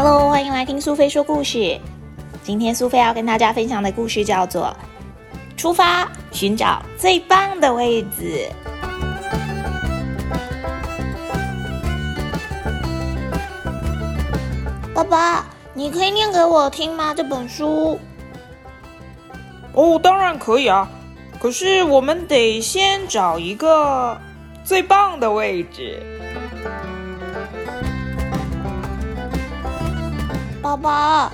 Hello，欢迎来听苏菲说故事。今天苏菲要跟大家分享的故事叫做《出发寻找最棒的位置》。爸爸，你可以念给我听吗？这本书？哦，当然可以啊。可是我们得先找一个最棒的位置。爸爸，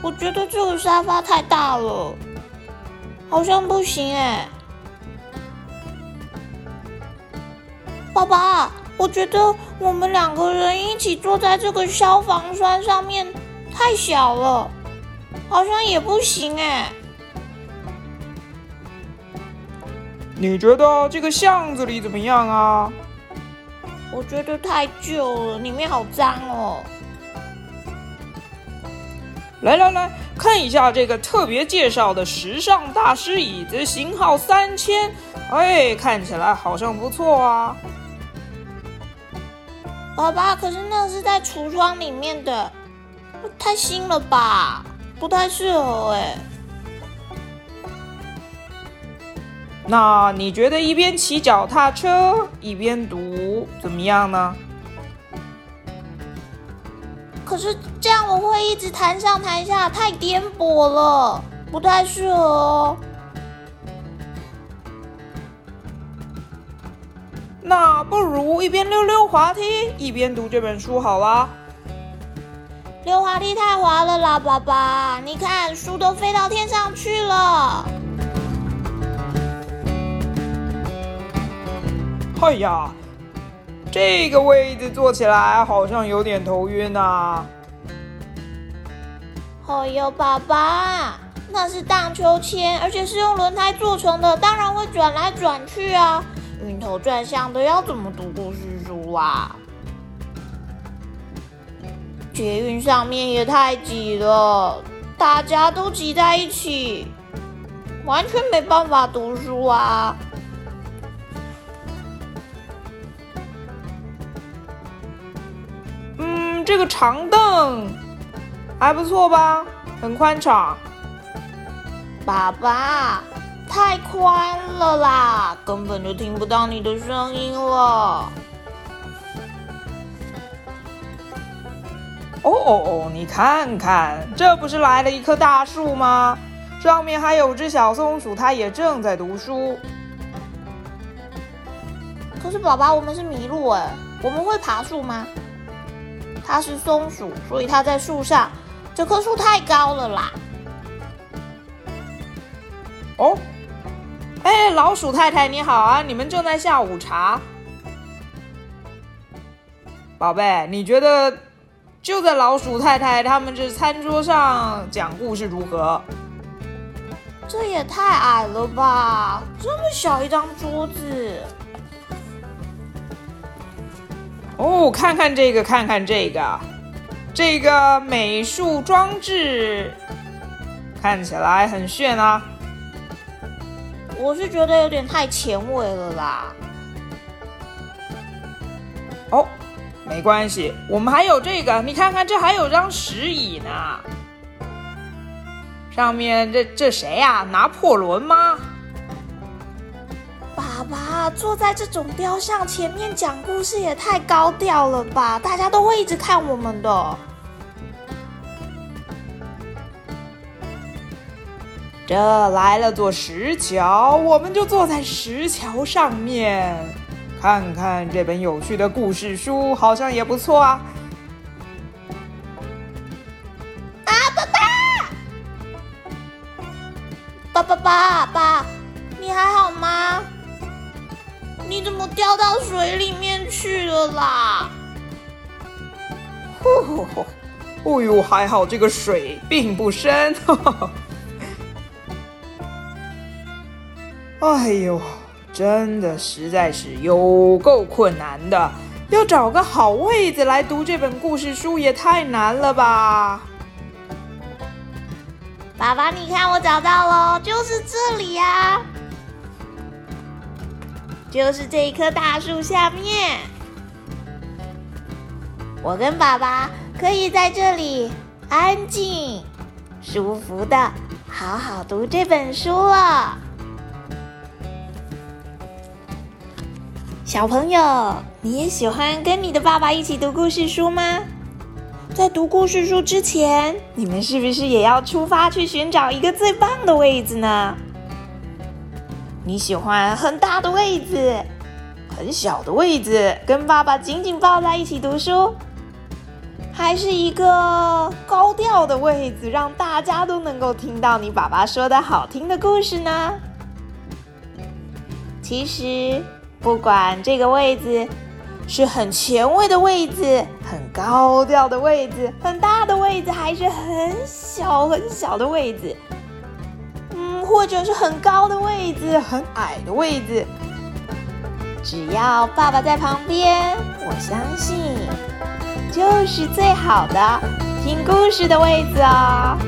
我觉得这个沙发太大了，好像不行哎。爸爸，我觉得我们两个人一起坐在这个消防栓上面太小了，好像也不行哎。你觉得这个巷子里怎么样啊？我觉得太旧了，里面好脏哦。来来来看一下这个特别介绍的时尚大师椅子，型号三千。哎，看起来好像不错啊。爸爸，可是那是在橱窗里面的，太新了吧，不太适合哎。那你觉得一边骑脚踏车一边读怎么样呢？可是这样我会一直弹上弹下，太颠簸了，不太适合哦。那不如一边溜溜滑梯一边读这本书好啦。溜滑梯太滑了啦，爸爸，你看书都飞到天上去了。哎呀，这个位置坐起来好像有点头晕呐。哎呦，爸爸，那是荡秋千，而且是用轮胎做成的，当然会转来转去啊。晕头转向的，要怎么读故事书啊？捷运上面也太挤了，大家都挤在一起，完全没办法读书啊。这个长凳还不错吧，很宽敞。爸爸，太宽了啦，根本就听不到你的声音了。哦哦哦，你看看，这不是来了一棵大树吗？上面还有只小松鼠，它也正在读书。可是，爸爸，我们是麋鹿哎，我们会爬树吗？它是松鼠，所以它在树上。这棵树太高了啦！哦，哎，老鼠太太你好啊！你们正在下午茶，宝贝，你觉得就在老鼠太太他们这餐桌上讲故事如何？这也太矮了吧！这么小一张桌子。哦，看看这个，看看这个，这个美术装置看起来很炫啊！我是觉得有点太前卫了啦。哦，没关系，我们还有这个，你看看，这还有张石椅呢。上面这这谁呀？拿破仑吗？坐在这种雕像前面讲故事也太高调了吧！大家都会一直看我们的。这来了座石桥，我们就坐在石桥上面，看看这本有趣的故事书，好像也不错啊！啊，爸爸，爸爸爸爸，你还好吗？你怎么掉到水里面去了啦？呼呼呼！哦呦，还好这个水并不深。哎呦，真的实在是有够困难的，要找个好位子来读这本故事书也太难了吧！爸爸，你看我找到了，就是这里呀。就是这一棵大树下面，我跟爸爸可以在这里安静、舒服的好好读这本书了。小朋友，你也喜欢跟你的爸爸一起读故事书吗？在读故事书之前，你们是不是也要出发去寻找一个最棒的位置呢？你喜欢很大的位置，很小的位置，跟爸爸紧紧抱在一起读书，还是一个高调的位置，让大家都能够听到你爸爸说的好听的故事呢？其实，不管这个位置是很前卫的位置、很高调的位置、很大的位置，还是很小很小的位置。或者是很高的位置，很矮的位置，只要爸爸在旁边，我相信就是最好的听故事的位置哦。